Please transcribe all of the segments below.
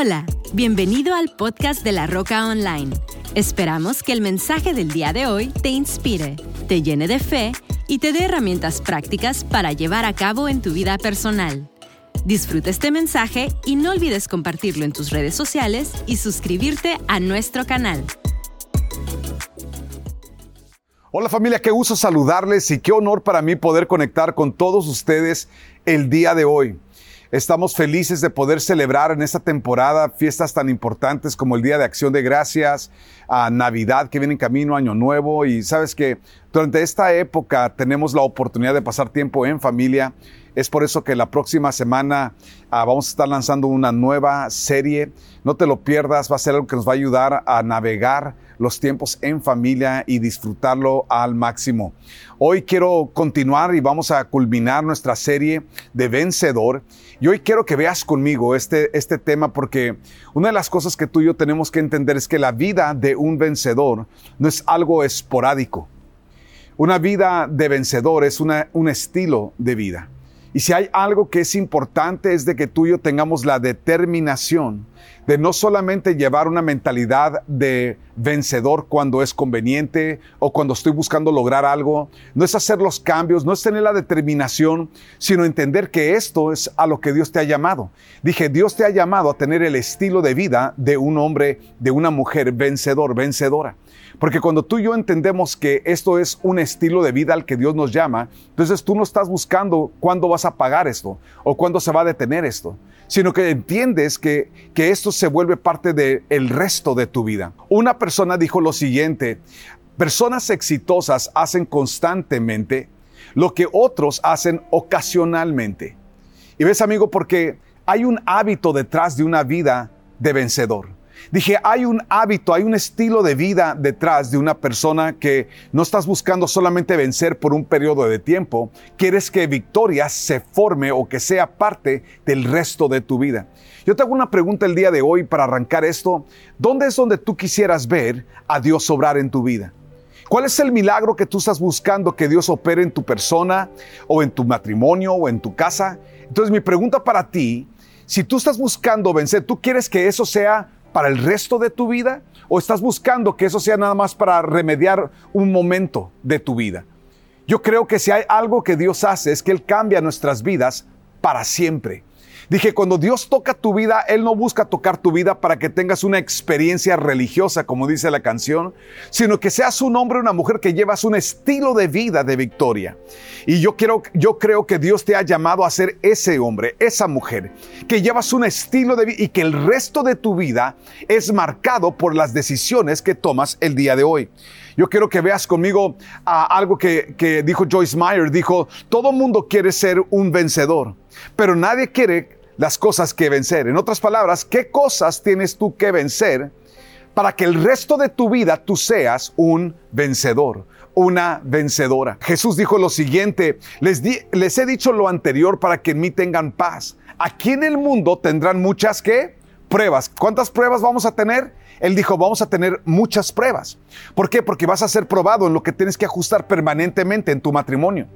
Hola, bienvenido al podcast de La Roca Online. Esperamos que el mensaje del día de hoy te inspire, te llene de fe y te dé herramientas prácticas para llevar a cabo en tu vida personal. Disfruta este mensaje y no olvides compartirlo en tus redes sociales y suscribirte a nuestro canal. Hola familia, qué gusto saludarles y qué honor para mí poder conectar con todos ustedes el día de hoy. Estamos felices de poder celebrar en esta temporada fiestas tan importantes como el Día de Acción de Gracias, a Navidad que viene en camino, Año Nuevo. Y sabes que durante esta época tenemos la oportunidad de pasar tiempo en familia. Es por eso que la próxima semana ah, vamos a estar lanzando una nueva serie. No te lo pierdas, va a ser algo que nos va a ayudar a navegar los tiempos en familia y disfrutarlo al máximo. Hoy quiero continuar y vamos a culminar nuestra serie de vencedor. Y hoy quiero que veas conmigo este, este tema porque una de las cosas que tú y yo tenemos que entender es que la vida de un vencedor no es algo esporádico. Una vida de vencedor es una, un estilo de vida. Y si hay algo que es importante es de que tú y yo tengamos la determinación de no solamente llevar una mentalidad de vencedor cuando es conveniente o cuando estoy buscando lograr algo, no es hacer los cambios, no es tener la determinación, sino entender que esto es a lo que Dios te ha llamado. Dije, Dios te ha llamado a tener el estilo de vida de un hombre, de una mujer vencedor, vencedora. Porque cuando tú y yo entendemos que esto es un estilo de vida al que Dios nos llama, entonces tú no estás buscando cuándo vas a pagar esto o cuándo se va a detener esto, sino que entiendes que, que esto se vuelve parte del el resto de tu vida. Una persona dijo lo siguiente, personas exitosas hacen constantemente lo que otros hacen ocasionalmente. Y ves amigo, porque hay un hábito detrás de una vida de vencedor. Dije, hay un hábito, hay un estilo de vida detrás de una persona que no estás buscando solamente vencer por un periodo de tiempo, quieres que victoria se forme o que sea parte del resto de tu vida. Yo te hago una pregunta el día de hoy para arrancar esto. ¿Dónde es donde tú quisieras ver a Dios obrar en tu vida? ¿Cuál es el milagro que tú estás buscando que Dios opere en tu persona o en tu matrimonio o en tu casa? Entonces mi pregunta para ti, si tú estás buscando vencer, ¿tú quieres que eso sea para el resto de tu vida? ¿O estás buscando que eso sea nada más para remediar un momento de tu vida? Yo creo que si hay algo que Dios hace es que Él cambia nuestras vidas para siempre. Dije, cuando Dios toca tu vida, Él no busca tocar tu vida para que tengas una experiencia religiosa, como dice la canción, sino que seas un hombre o una mujer que llevas un estilo de vida de victoria. Y yo, yo creo que Dios te ha llamado a ser ese hombre, esa mujer, que llevas un estilo de vida y que el resto de tu vida es marcado por las decisiones que tomas el día de hoy. Yo quiero que veas conmigo algo que, que dijo Joyce Meyer. Dijo, todo mundo quiere ser un vencedor, pero nadie quiere las cosas que vencer. En otras palabras, ¿qué cosas tienes tú que vencer para que el resto de tu vida tú seas un vencedor? una vencedora. Jesús dijo lo siguiente, les, les he dicho lo anterior para que en mí tengan paz. Aquí en el mundo tendrán muchas que pruebas. ¿Cuántas pruebas vamos a tener? Él dijo, vamos a tener muchas pruebas. ¿Por qué? Porque vas a ser probado en lo que tienes que ajustar permanentemente en tu matrimonio.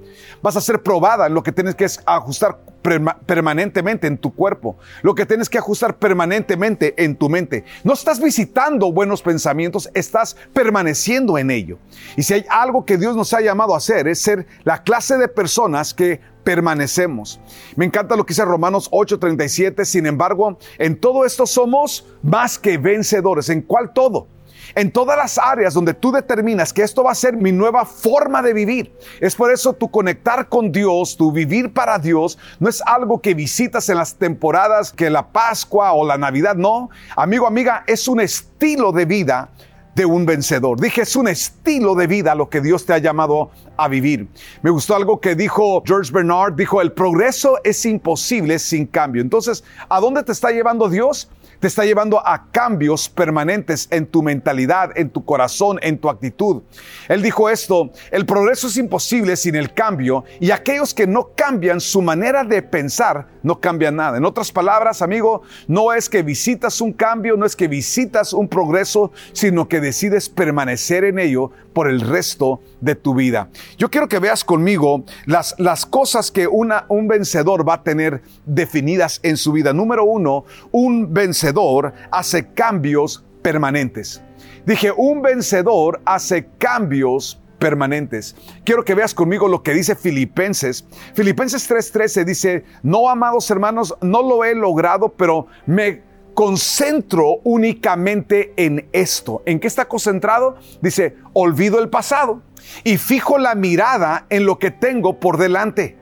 Vas a ser probada en lo que tienes que ajustar permanentemente en tu cuerpo, lo que tienes que ajustar permanentemente en tu mente. No estás visitando buenos pensamientos, estás permaneciendo en ello. Y si hay algo que Dios nos ha llamado a hacer, es ser la clase de personas que permanecemos. Me encanta lo que dice Romanos 8:37, sin embargo, en todo esto somos más que vencedores. ¿En cuál todo? en todas las áreas donde tú determinas que esto va a ser mi nueva forma de vivir. Es por eso tu conectar con Dios, tu vivir para Dios, no es algo que visitas en las temporadas que la Pascua o la Navidad, no. Amigo, amiga, es un estilo de vida de un vencedor. Dije, es un estilo de vida lo que Dios te ha llamado a vivir. Me gustó algo que dijo George Bernard, dijo, el progreso es imposible sin cambio. Entonces, ¿a dónde te está llevando Dios? Te está llevando a cambios permanentes en tu mentalidad, en tu corazón, en tu actitud. Él dijo esto, el progreso es imposible sin el cambio y aquellos que no cambian su manera de pensar no cambian nada. En otras palabras, amigo, no es que visitas un cambio, no es que visitas un progreso, sino que decides permanecer en ello por el resto de tu vida. Yo quiero que veas conmigo las, las cosas que una, un vencedor va a tener definidas en su vida. Número uno, un vencedor hace cambios permanentes. Dije, un vencedor hace cambios permanentes. Quiero que veas conmigo lo que dice Filipenses. Filipenses 3:13 dice, no, amados hermanos, no lo he logrado, pero me concentro únicamente en esto. ¿En qué está concentrado? Dice, olvido el pasado y fijo la mirada en lo que tengo por delante.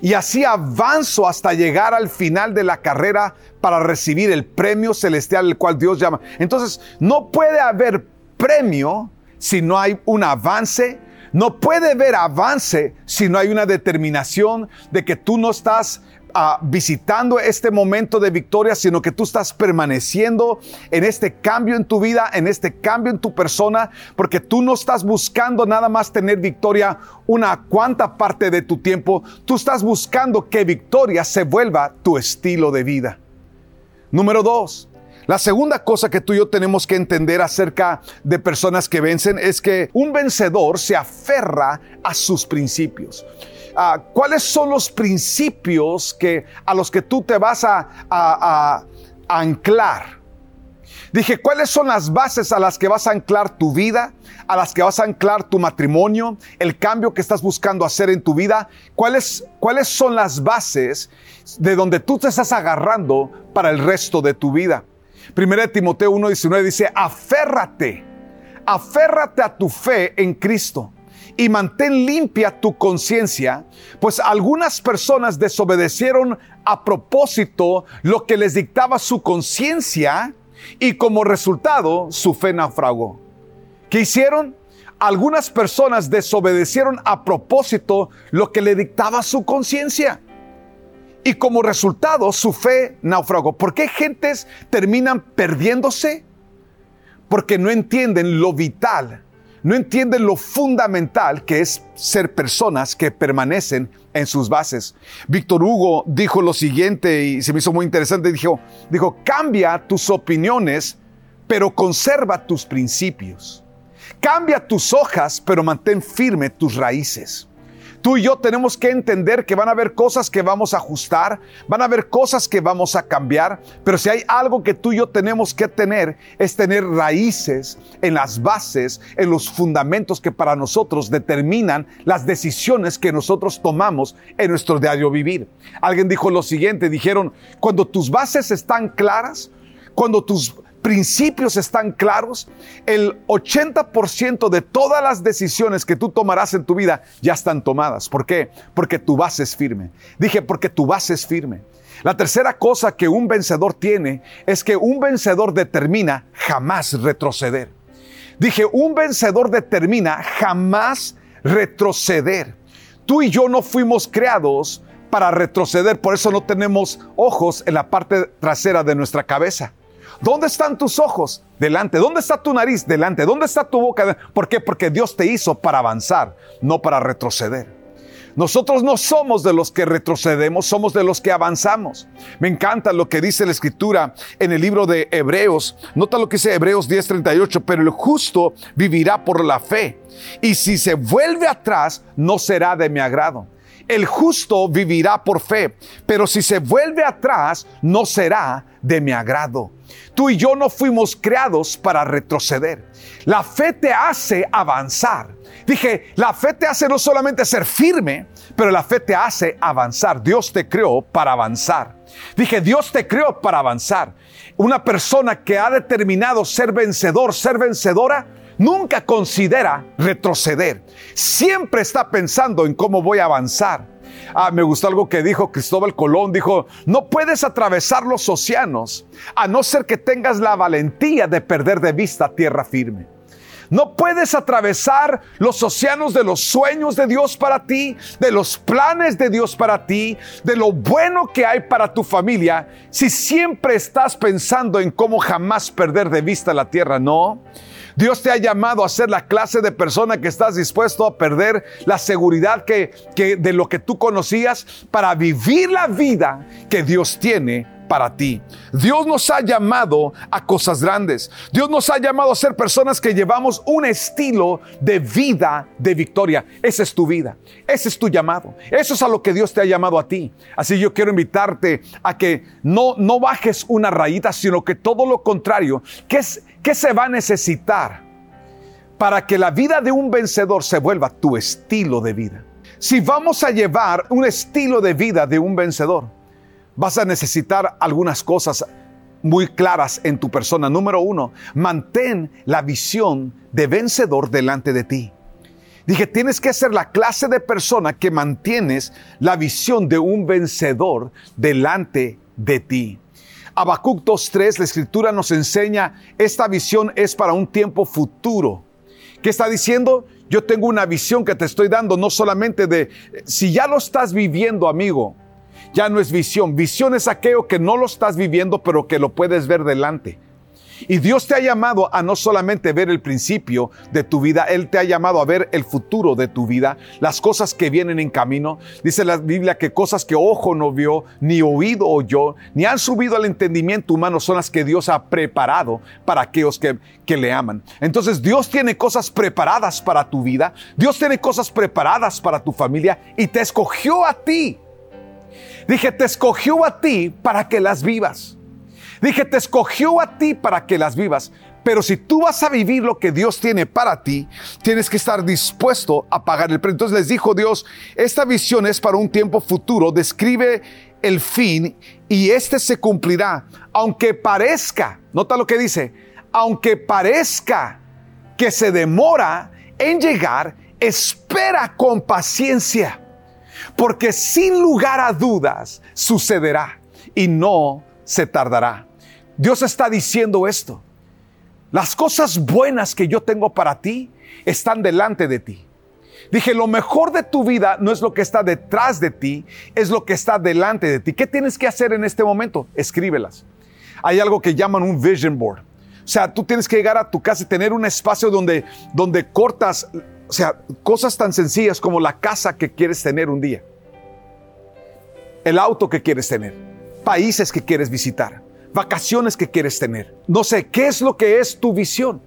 Y así avanzo hasta llegar al final de la carrera para recibir el premio celestial el cual Dios llama. Entonces, no puede haber premio si no hay un avance. No puede haber avance si no hay una determinación de que tú no estás visitando este momento de victoria, sino que tú estás permaneciendo en este cambio en tu vida, en este cambio en tu persona, porque tú no estás buscando nada más tener victoria una cuanta parte de tu tiempo, tú estás buscando que victoria se vuelva tu estilo de vida. Número dos, la segunda cosa que tú y yo tenemos que entender acerca de personas que vencen es que un vencedor se aferra a sus principios. Ah, cuáles son los principios que, a los que tú te vas a, anclar. Dije, ¿cuáles son las bases a las que vas a anclar tu vida? A las que vas a anclar tu matrimonio, el cambio que estás buscando hacer en tu vida. ¿Cuáles, cuáles son las bases de donde tú te estás agarrando para el resto de tu vida? Primera de Timoteo 1.19 dice, aférrate, aférrate a tu fe en Cristo y mantén limpia tu conciencia, pues algunas personas desobedecieron a propósito lo que les dictaba su conciencia y como resultado su fe naufragó. ¿Qué hicieron? Algunas personas desobedecieron a propósito lo que le dictaba su conciencia. Y como resultado su fe naufragó. ¿Por qué gentes terminan perdiéndose? Porque no entienden lo vital no entienden lo fundamental que es ser personas que permanecen en sus bases. Víctor Hugo dijo lo siguiente y se me hizo muy interesante. Dijo, dijo, cambia tus opiniones, pero conserva tus principios. Cambia tus hojas, pero mantén firme tus raíces. Tú y yo tenemos que entender que van a haber cosas que vamos a ajustar, van a haber cosas que vamos a cambiar, pero si hay algo que tú y yo tenemos que tener es tener raíces en las bases, en los fundamentos que para nosotros determinan las decisiones que nosotros tomamos en nuestro diario vivir. Alguien dijo lo siguiente, dijeron, cuando tus bases están claras, cuando tus principios están claros, el 80% de todas las decisiones que tú tomarás en tu vida ya están tomadas. ¿Por qué? Porque tu base es firme. Dije, porque tu base es firme. La tercera cosa que un vencedor tiene es que un vencedor determina jamás retroceder. Dije, un vencedor determina jamás retroceder. Tú y yo no fuimos creados para retroceder, por eso no tenemos ojos en la parte trasera de nuestra cabeza. ¿Dónde están tus ojos? Delante. ¿Dónde está tu nariz? Delante. ¿Dónde está tu boca? ¿Por qué? Porque Dios te hizo para avanzar, no para retroceder. Nosotros no somos de los que retrocedemos, somos de los que avanzamos. Me encanta lo que dice la escritura en el libro de Hebreos. Nota lo que dice Hebreos 10:38, pero el justo vivirá por la fe. Y si se vuelve atrás, no será de mi agrado. El justo vivirá por fe, pero si se vuelve atrás, no será de mi agrado. Tú y yo no fuimos creados para retroceder. La fe te hace avanzar. Dije, la fe te hace no solamente ser firme, pero la fe te hace avanzar. Dios te creó para avanzar. Dije, Dios te creó para avanzar. Una persona que ha determinado ser vencedor, ser vencedora, nunca considera retroceder. Siempre está pensando en cómo voy a avanzar. Ah, me gustó algo que dijo Cristóbal Colón. Dijo, no puedes atravesar los océanos a no ser que tengas la valentía de perder de vista tierra firme. No puedes atravesar los océanos de los sueños de Dios para ti, de los planes de Dios para ti, de lo bueno que hay para tu familia, si siempre estás pensando en cómo jamás perder de vista la tierra. No. Dios te ha llamado a ser la clase de persona que estás dispuesto a perder la seguridad que, de lo que tú conocías para vivir la vida que Dios tiene para ti. Dios nos ha llamado a cosas grandes. Dios nos ha llamado a ser personas que llevamos un estilo de vida de victoria. Esa es tu vida. Ese es tu llamado. Eso es a lo que Dios te ha llamado a ti. Así yo quiero invitarte a que no, no bajes una rayita, sino que todo lo contrario. ¿Qué, es, qué se va a necesitar para que la vida de un vencedor se vuelva tu estilo de vida? Si vamos a llevar un estilo de vida de un vencedor, vas a necesitar algunas cosas muy claras en tu persona. Número uno, mantén la visión de vencedor delante de ti. Dije, tienes que ser la clase de persona que mantienes la visión de un vencedor delante de ti. Habacuc 2.3, la escritura nos enseña, esta visión es para un tiempo futuro. ¿Qué está diciendo? Yo tengo una visión que te estoy dando, no solamente de, si ya lo estás viviendo, amigo, ya no es visión. Visión es aquello que no lo estás viviendo, pero que lo puedes ver delante. Y Dios te ha llamado a no solamente ver el principio de tu vida, Él te ha llamado a ver el futuro de tu vida, las cosas que vienen en camino. Dice la Biblia que cosas que ojo no vio, ni oído oyó, ni han subido al entendimiento humano son las que Dios ha preparado para aquellos que, que le aman. Entonces Dios tiene cosas preparadas para tu vida, Dios tiene cosas preparadas para tu familia y te escogió a ti Dije, te escogió a ti para que las vivas. Dije, te escogió a ti para que las vivas. Pero si tú vas a vivir lo que Dios tiene para ti, tienes que estar dispuesto a pagar el precio. Entonces les dijo Dios, esta visión es para un tiempo futuro, describe el fin y este se cumplirá. Aunque parezca, nota lo que dice, aunque parezca que se demora en llegar, espera con paciencia porque sin lugar a dudas sucederá y no se tardará. Dios está diciendo esto. Las cosas buenas que yo tengo para ti están delante de ti. Dije, lo mejor de tu vida no es lo que está detrás de ti, es lo que está delante de ti. ¿Qué tienes que hacer en este momento? Escríbelas. Hay algo que llaman un vision board. O sea, tú tienes que llegar a tu casa y tener un espacio donde, donde cortas o sea, cosas tan sencillas como la casa que quieres tener un día, el auto que quieres tener, países que quieres visitar, vacaciones que quieres tener. No sé, ¿qué es lo que es tu visión?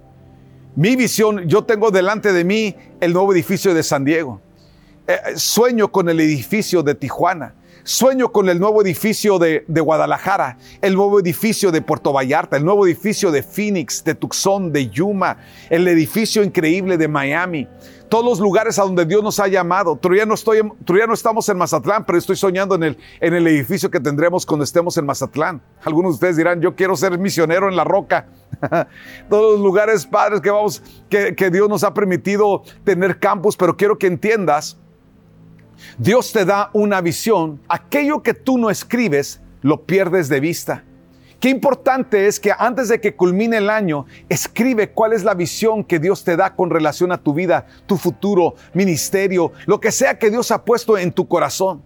Mi visión, yo tengo delante de mí el nuevo edificio de San Diego. Eh, sueño con el edificio de Tijuana. Sueño con el nuevo edificio de, Guadalajara, el nuevo edificio de Puerto Vallarta, el nuevo edificio de Phoenix, de Tucson, de Yuma, el edificio increíble de Miami. Todos los lugares a donde Dios nos ha llamado. Todavía no, estoy, no estamos en Mazatlán, pero estoy soñando en el, en el edificio que tendremos cuando estemos en Mazatlán. Algunos de ustedes dirán, yo quiero ser misionero en la roca. Todos los lugares, padres, que, vamos, que, que Dios nos ha permitido tener campus, pero quiero que entiendas Dios te da una visión. Aquello que tú no escribes, lo pierdes de vista. Qué importante es que antes de que culmine el año, escribe cuál es la visión que Dios te da con relación a tu vida, tu futuro, ministerio, lo que sea que Dios ha puesto en tu corazón.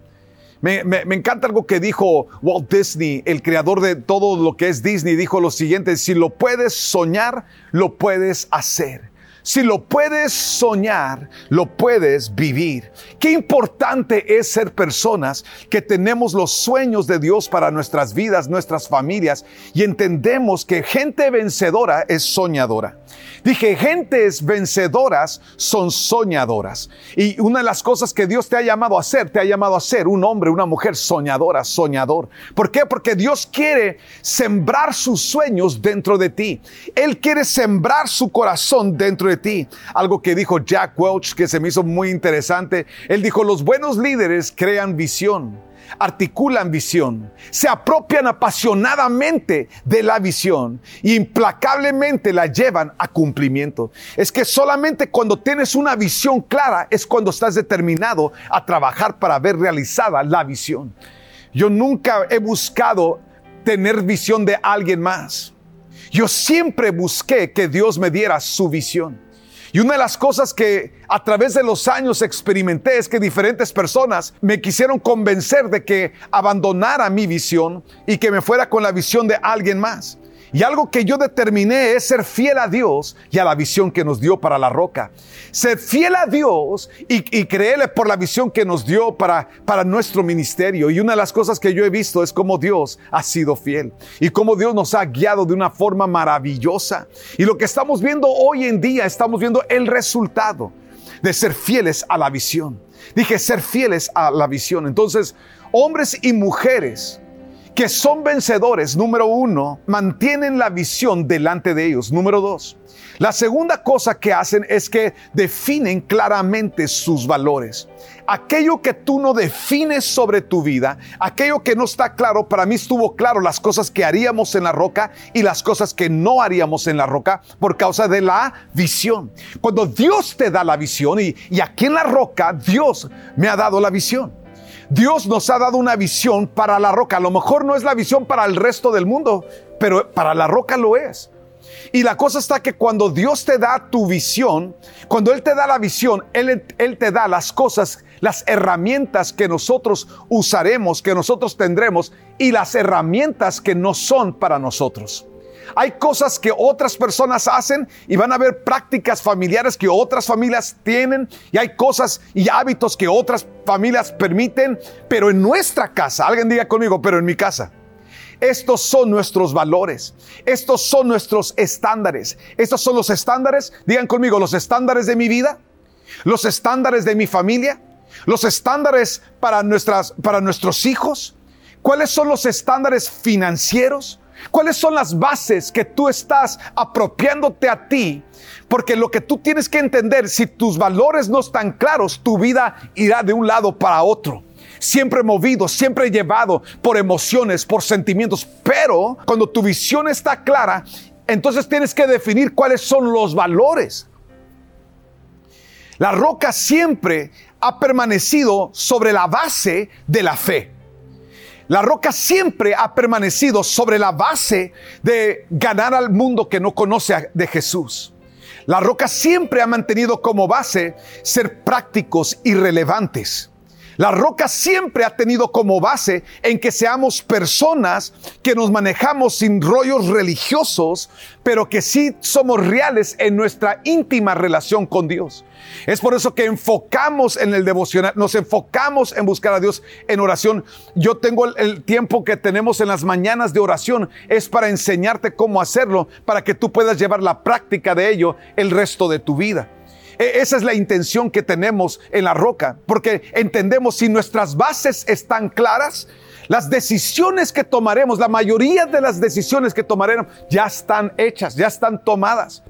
Me, me, encanta algo que dijo Walt Disney, el creador de todo lo que es Disney, dijo lo siguiente, si lo puedes soñar, lo puedes hacer. Si lo puedes soñar, lo puedes vivir. Qué importante es ser personas que tenemos los sueños de Dios para nuestras vidas, nuestras familias, y entendemos que gente vencedora es soñadora. Dije, gentes vencedoras son soñadoras. Y una de las cosas que Dios te ha llamado a hacer, te ha llamado a ser un hombre, una mujer soñadora, soñador. ¿Por qué? Porque Dios quiere sembrar sus sueños dentro de ti. Él quiere sembrar su corazón dentro de ti. Algo que dijo Jack Welch que se me hizo muy interesante. Él dijo, los buenos líderes crean visión articulan visión, se apropian apasionadamente de la visión y implacablemente la llevan a cumplimiento. Es que solamente cuando tienes una visión clara es cuando estás determinado a trabajar para ver realizada la visión. Yo nunca he buscado tener visión de alguien más. Yo siempre busqué que Dios me diera su visión. Y una de las cosas que a través de los años experimenté es que diferentes personas me quisieron convencer de que abandonara mi visión y que me fuera con la visión de alguien más. Y algo que yo determiné es ser fiel a Dios y a la visión que nos dio para la roca. Ser fiel a Dios y, creerle por la visión que nos dio para, para nuestro ministerio. Y una de las cosas que yo he visto es cómo Dios ha sido fiel y cómo Dios nos ha guiado de una forma maravillosa. Y lo que estamos viendo hoy en día, estamos viendo el resultado de ser fieles a la visión. Dije ser fieles a la visión. Entonces, hombres y mujeres que son vencedores, número uno, mantienen la visión delante de ellos. Número dos, la segunda cosa que hacen es que definen claramente sus valores. Aquello que tú no defines sobre tu vida, aquello que no está claro, para mí estuvo claro las cosas que haríamos en la roca y las cosas que no haríamos en la roca por causa de la visión. Cuando Dios te da la visión y, aquí en la roca Dios me ha dado la visión. Dios nos ha dado una visión para la roca. A lo mejor no es la visión para el resto del mundo, pero para la roca lo es. Y la cosa está que cuando Dios te da tu visión, cuando Él te da la visión, Él, Él te da las cosas, las herramientas que nosotros usaremos, que nosotros tendremos, y las herramientas que no son para nosotros. Hay cosas que otras personas hacen y van a haber prácticas familiares que otras familias tienen y hay cosas y hábitos que otras familias permiten, pero en nuestra casa, alguien diga conmigo, pero en mi casa. Estos son nuestros valores, estos son nuestros estándares, estos son los estándares, digan conmigo, los estándares de mi vida, los estándares de mi familia, los estándares para, nuestras, para nuestros hijos, cuáles son los estándares financieros, ¿Cuáles son las bases que tú estás apropiándote a ti? Porque lo que tú tienes que entender, si tus valores no están claros, tu vida irá de un lado para otro. Siempre movido, siempre llevado por emociones, por sentimientos. Pero cuando tu visión está clara, entonces tienes que definir cuáles son los valores. La roca siempre ha permanecido sobre la base de la fe. La roca siempre ha permanecido sobre la base de ganar al mundo que no conoce de Jesús. La roca siempre ha mantenido como base ser prácticos y relevantes. La roca siempre ha tenido como base en que seamos personas que nos manejamos sin rollos religiosos, pero que sí somos reales en nuestra íntima relación con Dios. Es por eso que enfocamos en el devocional, nos enfocamos en buscar a Dios en oración. Yo tengo el, tiempo que tenemos en las mañanas de oración, es para enseñarte cómo hacerlo, para que tú puedas llevar la práctica de ello el resto de tu vida. E, esa es la intención que tenemos en la roca, porque entendemos si nuestras bases están claras, las decisiones que tomaremos, la mayoría de las decisiones que tomaremos ya están hechas, ya están tomadas.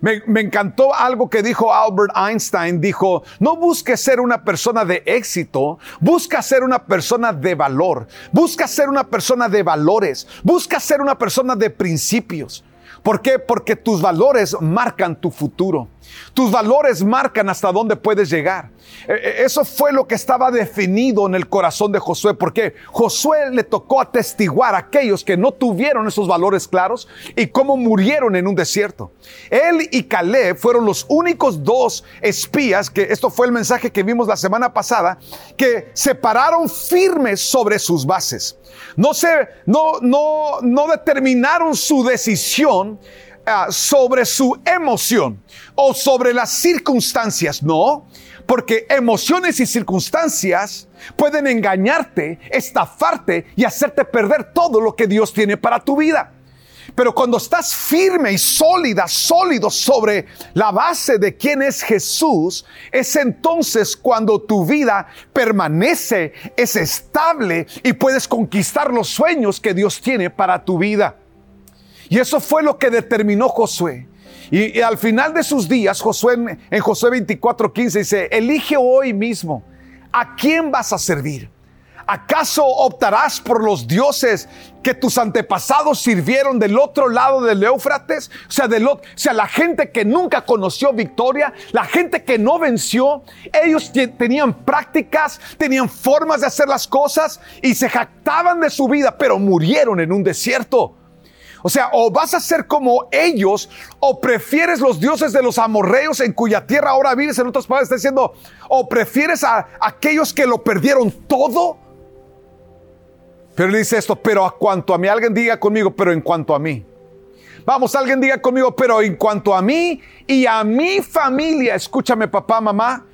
Me, encantó algo que dijo Albert Einstein. Dijo, no busques ser una persona de éxito, busca ser una persona de valor, busca ser una persona de valores, busca ser una persona de principios. ¿Por qué? Porque tus valores marcan tu futuro. Tus valores marcan hasta dónde puedes llegar. E, e, eso fue lo que estaba definido en el corazón de Josué, porque Josué le tocó atestiguar a aquellos que no tuvieron esos valores claros y cómo murieron en un desierto. Él y Caleb fueron los únicos dos espías, que esto fue el mensaje que vimos la semana pasada, que se pararon firmes sobre sus bases. No se, no, no, no determinaron su decisión ah, sobre su emoción o sobre las circunstancias, no, porque emociones y circunstancias pueden engañarte, estafarte y hacerte perder todo lo que Dios tiene para tu vida. Pero cuando estás firme y sólida, sólido sobre la base de quién es Jesús, es entonces cuando tu vida permanece, es estable y puedes conquistar los sueños que Dios tiene para tu vida. Y eso fue lo que determinó Josué. Y, al final de sus días, Josué en, Josué 24:15 dice, elige hoy mismo a quién vas a servir ¿Acaso optarás por los dioses que tus antepasados sirvieron del otro lado del Éufrates? O sea, o sea, la gente que nunca conoció victoria, la gente que no venció, ellos tenían prácticas, tenían formas de hacer las cosas y se jactaban de su vida, pero murieron en un desierto. O sea, o vas a ser como ellos, o prefieres los dioses de los amorreos en cuya tierra ahora vives. En otras palabras, está diciendo, o prefieres a aquellos que lo perdieron todo pero él dice esto, pero a cuanto a mí, alguien diga conmigo, pero en cuanto a mí. Vamos, alguien diga conmigo, pero en cuanto a mí y a mi familia, escúchame papá, mamá,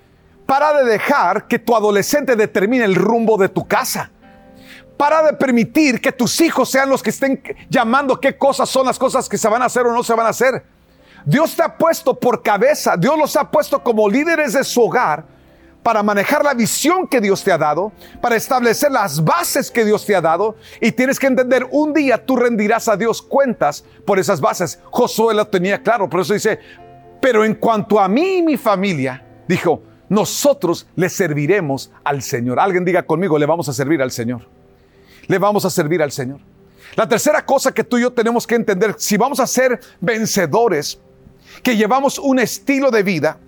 para de dejar que tu adolescente determine el rumbo de tu casa. Para de permitir que tus hijos sean los que estén llamando qué cosas son las cosas que se van a hacer o no se van a hacer. Dios te ha puesto por cabeza, Dios los ha puesto como líderes de su hogar para manejar la visión que Dios te ha dado, para establecer las bases que Dios te ha dado. Y tienes que entender, un día tú rendirás a Dios cuentas por esas bases. Josué lo tenía claro, por eso dice, pero en cuanto a mí y mi familia, dijo, nosotros le serviremos al Señor. Alguien diga conmigo, le vamos a servir al Señor. Le vamos a servir al Señor. La tercera cosa que tú y yo tenemos que entender, si vamos a ser vencedores, que llevamos un estilo de vida,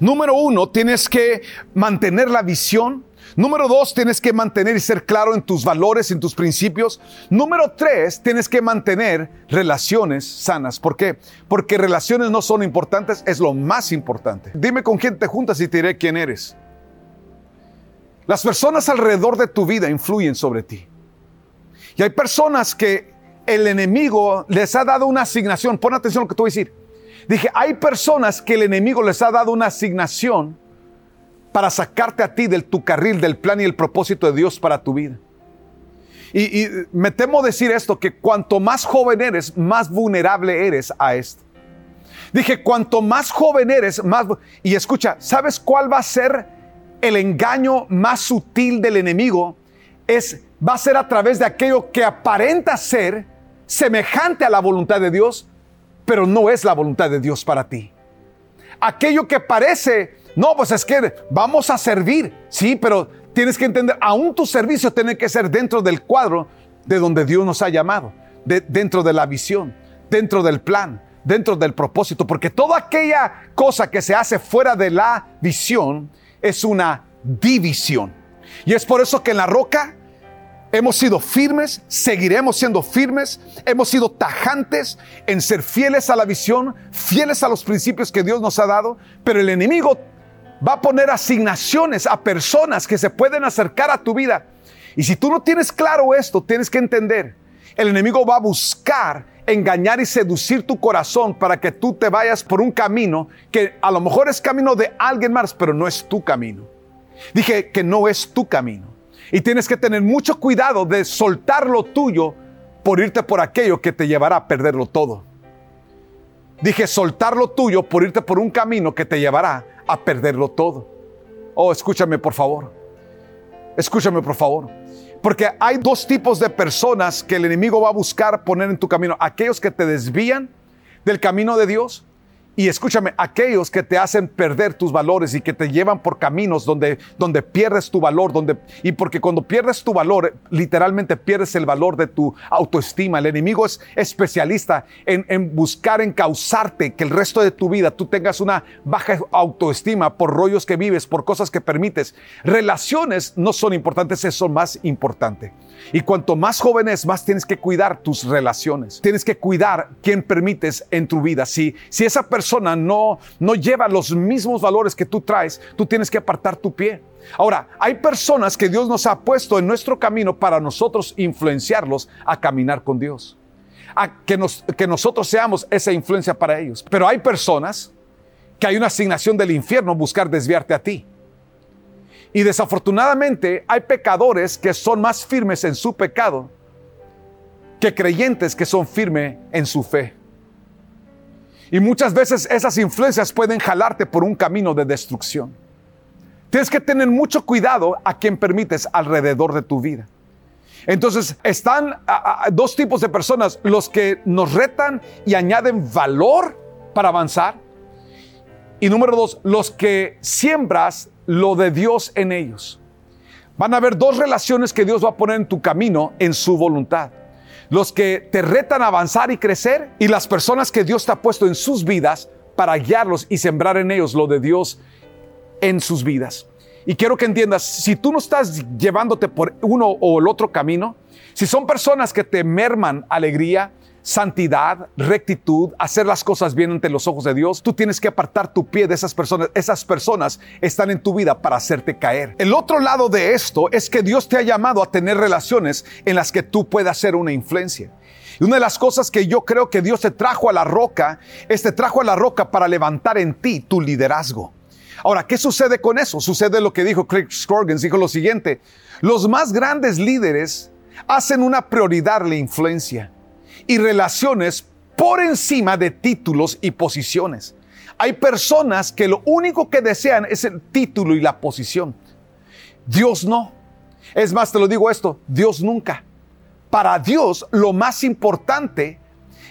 número uno, tienes que mantener la visión, Número dos, tienes que mantener y ser claro en tus valores, en tus principios. Número tres, tienes que mantener relaciones sanas. ¿Por qué? Porque relaciones no son importantes, es lo más importante. Dime con quién te juntas y te diré quién eres. Las personas alrededor de tu vida influyen sobre ti. Y hay personas que el enemigo les ha dado una asignación. Pon atención a lo que te voy a decir. Dije, hay personas que el enemigo les ha dado una asignación para sacarte a ti del tu carril, del plan y el propósito de Dios para tu vida. Y, me temo decir esto, que cuanto más joven eres, más vulnerable eres a esto. Dije, cuanto más joven eres, más... Y escucha, ¿sabes cuál va a ser el engaño más sutil del enemigo? Es, va a ser a través de aquello que aparenta ser semejante a la voluntad de Dios, pero no es la voluntad de Dios para ti. Aquello que parece no, pues es que vamos a servir, sí, pero tienes que entender, aún tu servicio tiene que ser dentro del cuadro de donde Dios nos ha llamado, dentro de la visión, dentro del plan, dentro del propósito, porque toda aquella cosa que se hace fuera de la visión es una división. Y es por eso que en la roca Hemos sido firmes, seguiremos siendo firmes, hemos sido tajantes en ser fieles a la visión, fieles a los principios que Dios nos ha dado, pero el enemigo va a poner asignaciones a personas que se pueden acercar a tu vida. Y si tú no tienes claro esto, tienes que entender, el enemigo va a buscar engañar y seducir tu corazón para que tú te vayas por un camino que a lo mejor es camino de alguien más, pero no es tu camino. Dije que no es tu camino. Y tienes que tener mucho cuidado de soltar lo tuyo por irte por aquello que te llevará a perderlo todo. Dije soltar lo tuyo por irte por un camino que te llevará a perderlo todo. Oh, escúchame por favor. Escúchame por favor. Porque hay dos tipos de personas que el enemigo va a buscar poner en tu camino. Aquellos que te desvían del camino de Dios y escúchame, aquellos que te hacen perder tus valores y que te llevan por caminos donde, donde pierdes tu valor, donde, y porque cuando pierdes tu valor, literalmente pierdes el valor de tu autoestima. El enemigo es especialista en, en buscar, en causarte que el resto de tu vida tú tengas una baja autoestima por rollos que vives, por cosas que permites. Relaciones no son importantes, eso es más importante. Y cuanto más jóvenes, más tienes que cuidar tus relaciones. Tienes que cuidar quién permites en tu vida. Si, si esa persona no, no lleva los mismos valores que tú traes, tú tienes que apartar tu pie. Ahora, hay personas que Dios nos ha puesto en nuestro camino para nosotros influenciarlos a caminar con Dios. A que, nos, que nosotros seamos esa influencia para ellos. Pero hay personas que hay una asignación del infierno buscar desviarte a ti. Y desafortunadamente hay pecadores que son más firmes en su pecado que creyentes que son firmes en su fe. Y muchas veces esas influencias pueden jalarte por un camino de destrucción. Tienes que tener mucho cuidado a quien permites alrededor de tu vida. Entonces están dos tipos de personas, los que nos retan y añaden valor para avanzar. Y número dos, los que siembras lo de Dios en ellos. Van a haber dos relaciones que Dios va a poner en tu camino en su voluntad. Los que te retan a avanzar y crecer y las personas que Dios te ha puesto en sus vidas para guiarlos y sembrar en ellos lo de Dios en sus vidas. Y quiero que entiendas, si tú no estás llevándote por uno o el otro camino, si son personas que te merman alegría, santidad, rectitud, hacer las cosas bien ante los ojos de Dios, tú tienes que apartar tu pie de esas personas. Esas personas están en tu vida para hacerte caer. El otro lado de esto es que Dios te ha llamado a tener relaciones en las que tú puedas ser una influencia. Y una de las cosas que yo creo que Dios te trajo a la roca, es te trajo a la roca para levantar en ti tu liderazgo. Ahora, ¿qué sucede con eso? Sucede lo que dijo Craig Scorgens, dijo lo siguiente, los más grandes líderes hacen una prioridad la influencia y relaciones por encima de títulos y posiciones. Hay personas que lo único que desean es el título y la posición. Dios no. Es más, te lo digo esto, Dios nunca. Para Dios lo más importante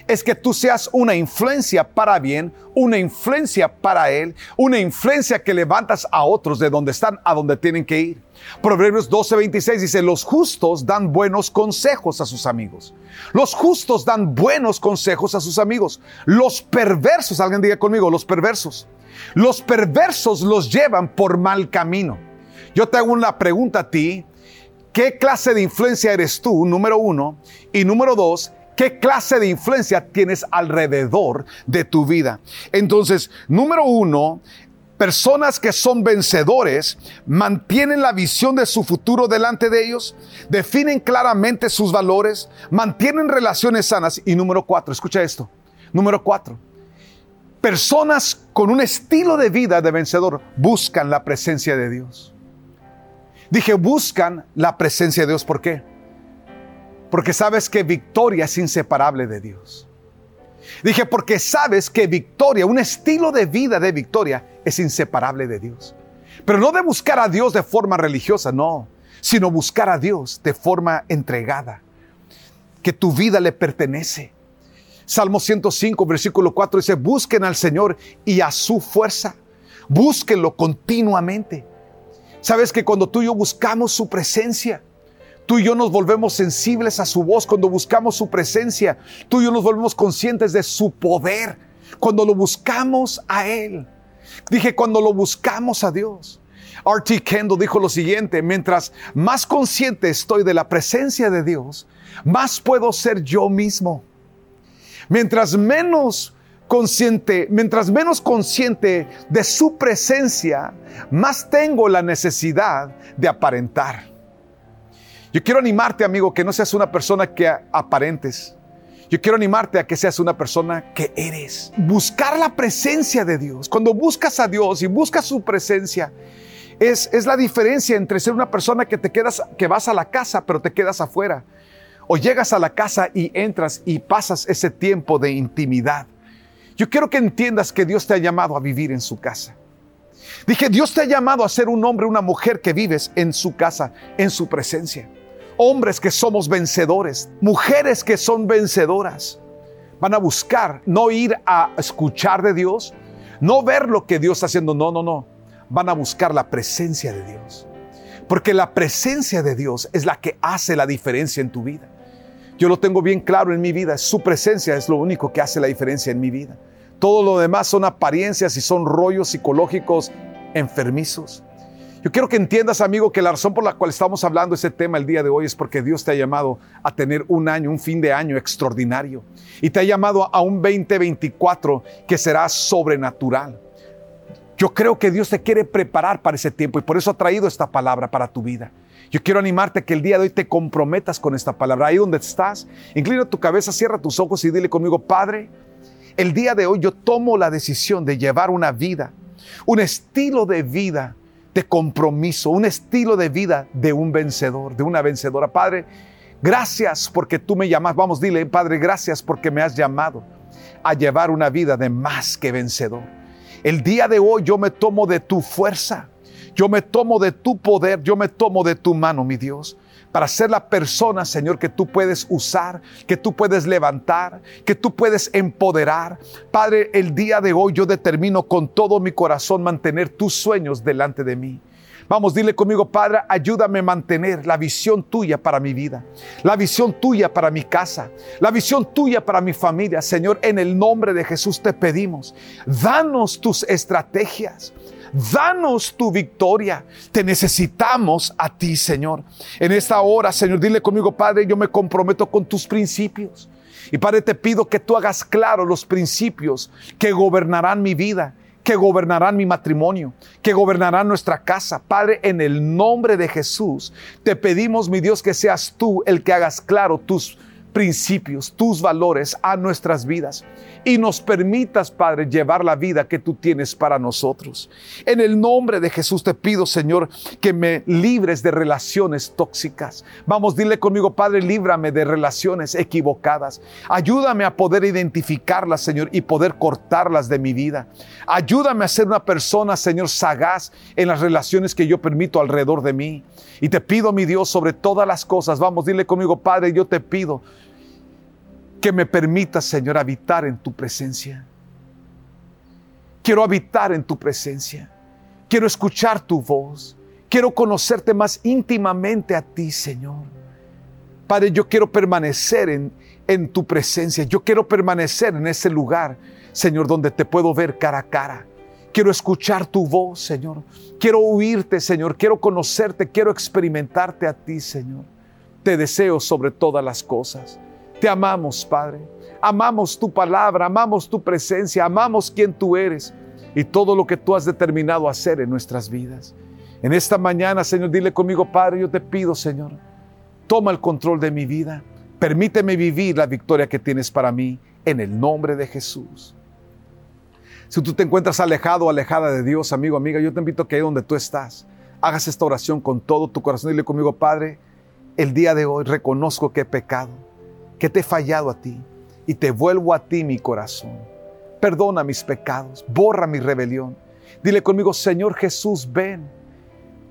es que tú seas una influencia para bien, una influencia para Él, una influencia que levantas a otros de donde están a donde tienen que ir. Proverbios 12:26 dice, los justos dan buenos consejos a sus amigos. Los justos dan buenos consejos a sus amigos. Los perversos, alguien diga conmigo, los perversos. Los perversos los llevan por mal camino. Yo te hago una pregunta a ti. ¿Qué clase de influencia eres tú? Número uno. Y número dos, ¿Qué clase de influencia tienes alrededor de tu vida? Entonces, número uno, personas que son vencedores mantienen la visión de su futuro delante de ellos, definen claramente sus valores, mantienen relaciones sanas. Y número cuatro, escucha esto. Número cuatro, personas con un estilo de vida de vencedor buscan la presencia de Dios. Dije, buscan la presencia de Dios. ¿Por qué? Porque sabes que victoria es inseparable de Dios. Dije, porque sabes que victoria, un estilo de vida de victoria, es inseparable de Dios. Pero no de buscar a Dios de forma religiosa, no, sino buscar a Dios de forma entregada, que tu vida le pertenece. Salmo 105, versículo 4 dice, busquen al Señor y a su fuerza, búsquenlo continuamente. Sabes que cuando tú y yo buscamos su presencia, Tú y yo nos volvemos sensibles a su voz cuando buscamos su presencia. Tú y yo nos volvemos conscientes de su poder cuando lo buscamos a Él. Dije, cuando lo buscamos a Dios. R.T. Kendall dijo lo siguiente, mientras más consciente estoy de la presencia de Dios, más puedo ser yo mismo. Mientras menos consciente, mientras menos consciente de su presencia, más tengo la necesidad de aparentar. Yo quiero animarte, amigo, que no seas una persona que aparentes. Yo quiero animarte a que seas una persona que eres. Buscar la presencia de Dios. Cuando buscas a Dios y buscas su presencia, es, es la diferencia entre ser una persona que te quedas, que vas a la casa, pero te quedas afuera. O llegas a la casa y entras y pasas ese tiempo de intimidad. Yo quiero que entiendas que Dios te ha llamado a vivir en su casa. Dije, Dios te ha llamado a ser un hombre, una mujer que vives en su casa, en su presencia hombres que somos vencedores, mujeres que son vencedoras. Van a buscar no ir a escuchar de Dios, no ver lo que Dios está haciendo, no, no, no. Van a buscar la presencia de Dios. Porque la presencia de Dios es la que hace la diferencia en tu vida. Yo lo tengo bien claro en mi vida, su presencia es lo único que hace la diferencia en mi vida. Todo lo demás son apariencias y son rollos psicológicos enfermizos. Yo quiero que entiendas, amigo, que la razón por la cual estamos hablando ese tema el día de hoy es porque Dios te ha llamado a tener un año, un fin de año extraordinario. Y te ha llamado a un 2024 que será sobrenatural. Yo creo que Dios te quiere preparar para ese tiempo y por eso ha traído esta palabra para tu vida. Yo quiero animarte que el día de hoy te comprometas con esta palabra. Ahí donde estás, inclina tu cabeza, cierra tus ojos y dile conmigo, Padre, el día de hoy yo tomo la decisión de llevar una vida, un estilo de vida de compromiso, un estilo de vida de un vencedor, de una vencedora. Padre, gracias porque tú me llamas. Vamos, dile, Padre, gracias porque me has llamado a llevar una vida de más que vencedor. El día de hoy yo me tomo de tu fuerza, yo me tomo de tu poder, yo me tomo de tu mano, mi Dios para ser la persona, Señor, que tú puedes usar, que tú puedes levantar, que tú puedes empoderar. Padre, el día de hoy yo determino con todo mi corazón mantener tus sueños delante de mí. Vamos, dile conmigo, Padre, ayúdame a mantener la visión tuya para mi vida, la visión tuya para mi casa, la visión tuya para mi familia. Señor, en el nombre de Jesús te pedimos, danos tus estrategias. Danos tu victoria. Te necesitamos a ti, Señor. En esta hora, Señor, dile conmigo, Padre, yo me comprometo con tus principios. Y Padre, te pido que tú hagas claro los principios que gobernarán mi vida, que gobernarán mi matrimonio, que gobernarán nuestra casa. Padre, en el nombre de Jesús, te pedimos, mi Dios, que seas tú el que hagas claro tus principios, tus valores a nuestras vidas y nos permitas, Padre, llevar la vida que tú tienes para nosotros. En el nombre de Jesús te pido, Señor, que me libres de relaciones tóxicas. Vamos, dile conmigo, Padre, líbrame de relaciones equivocadas. Ayúdame a poder identificarlas, Señor, y poder cortarlas de mi vida. Ayúdame a ser una persona, Señor, sagaz en las relaciones que yo permito alrededor de mí. Y te pido, mi Dios, sobre todas las cosas, vamos, dile conmigo, Padre, yo te pido que me permitas, Señor, habitar en tu presencia. Quiero habitar en tu presencia. Quiero escuchar tu voz. Quiero conocerte más íntimamente a ti, Señor. Padre, yo quiero permanecer en, en tu presencia. Yo quiero permanecer en ese lugar, Señor, donde te puedo ver cara a cara. Quiero escuchar tu voz, Señor. Quiero oírte, Señor. Quiero conocerte. Quiero experimentarte a ti, Señor. Te deseo sobre todas las cosas. Te amamos, Padre. Amamos tu palabra, amamos tu presencia, amamos quien tú eres y todo lo que tú has determinado hacer en nuestras vidas. En esta mañana, Señor, dile conmigo, Padre, yo te pido, Señor, toma el control de mi vida. Permíteme vivir la victoria que tienes para mí en el nombre de Jesús. Si tú te encuentras alejado o alejada de Dios, amigo, amiga, yo te invito a que ahí donde tú estás, hagas esta oración con todo tu corazón. Dile conmigo, Padre, el día de hoy reconozco que he pecado que te he fallado a ti y te vuelvo a ti mi corazón. Perdona mis pecados, borra mi rebelión. Dile conmigo, Señor Jesús, ven,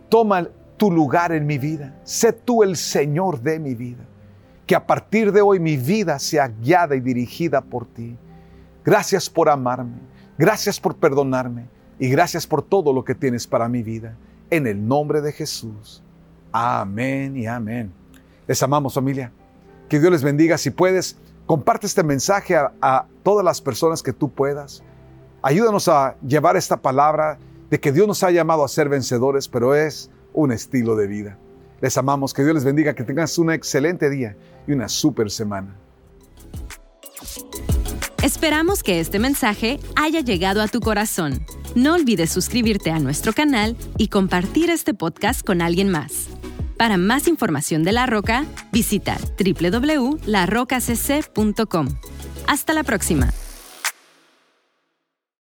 toma tu lugar en mi vida, sé tú el Señor de mi vida. Que a partir de hoy mi vida sea guiada y dirigida por ti. Gracias por amarme, gracias por perdonarme y gracias por todo lo que tienes para mi vida. En el nombre de Jesús. Amén y amén. Les amamos familia. Que Dios les bendiga. Si puedes, comparte este mensaje a, todas las personas que tú puedas. Ayúdanos a llevar esta palabra de que Dios nos ha llamado a ser vencedores, pero es un estilo de vida. Les amamos, que Dios les bendiga, que tengas un excelente día y una super semana. Esperamos que este mensaje haya llegado a tu corazón. No olvides suscribirte a nuestro canal y compartir este podcast con alguien más. Para más información de La Roca, visita www.larrocacc.com. Hasta la próxima.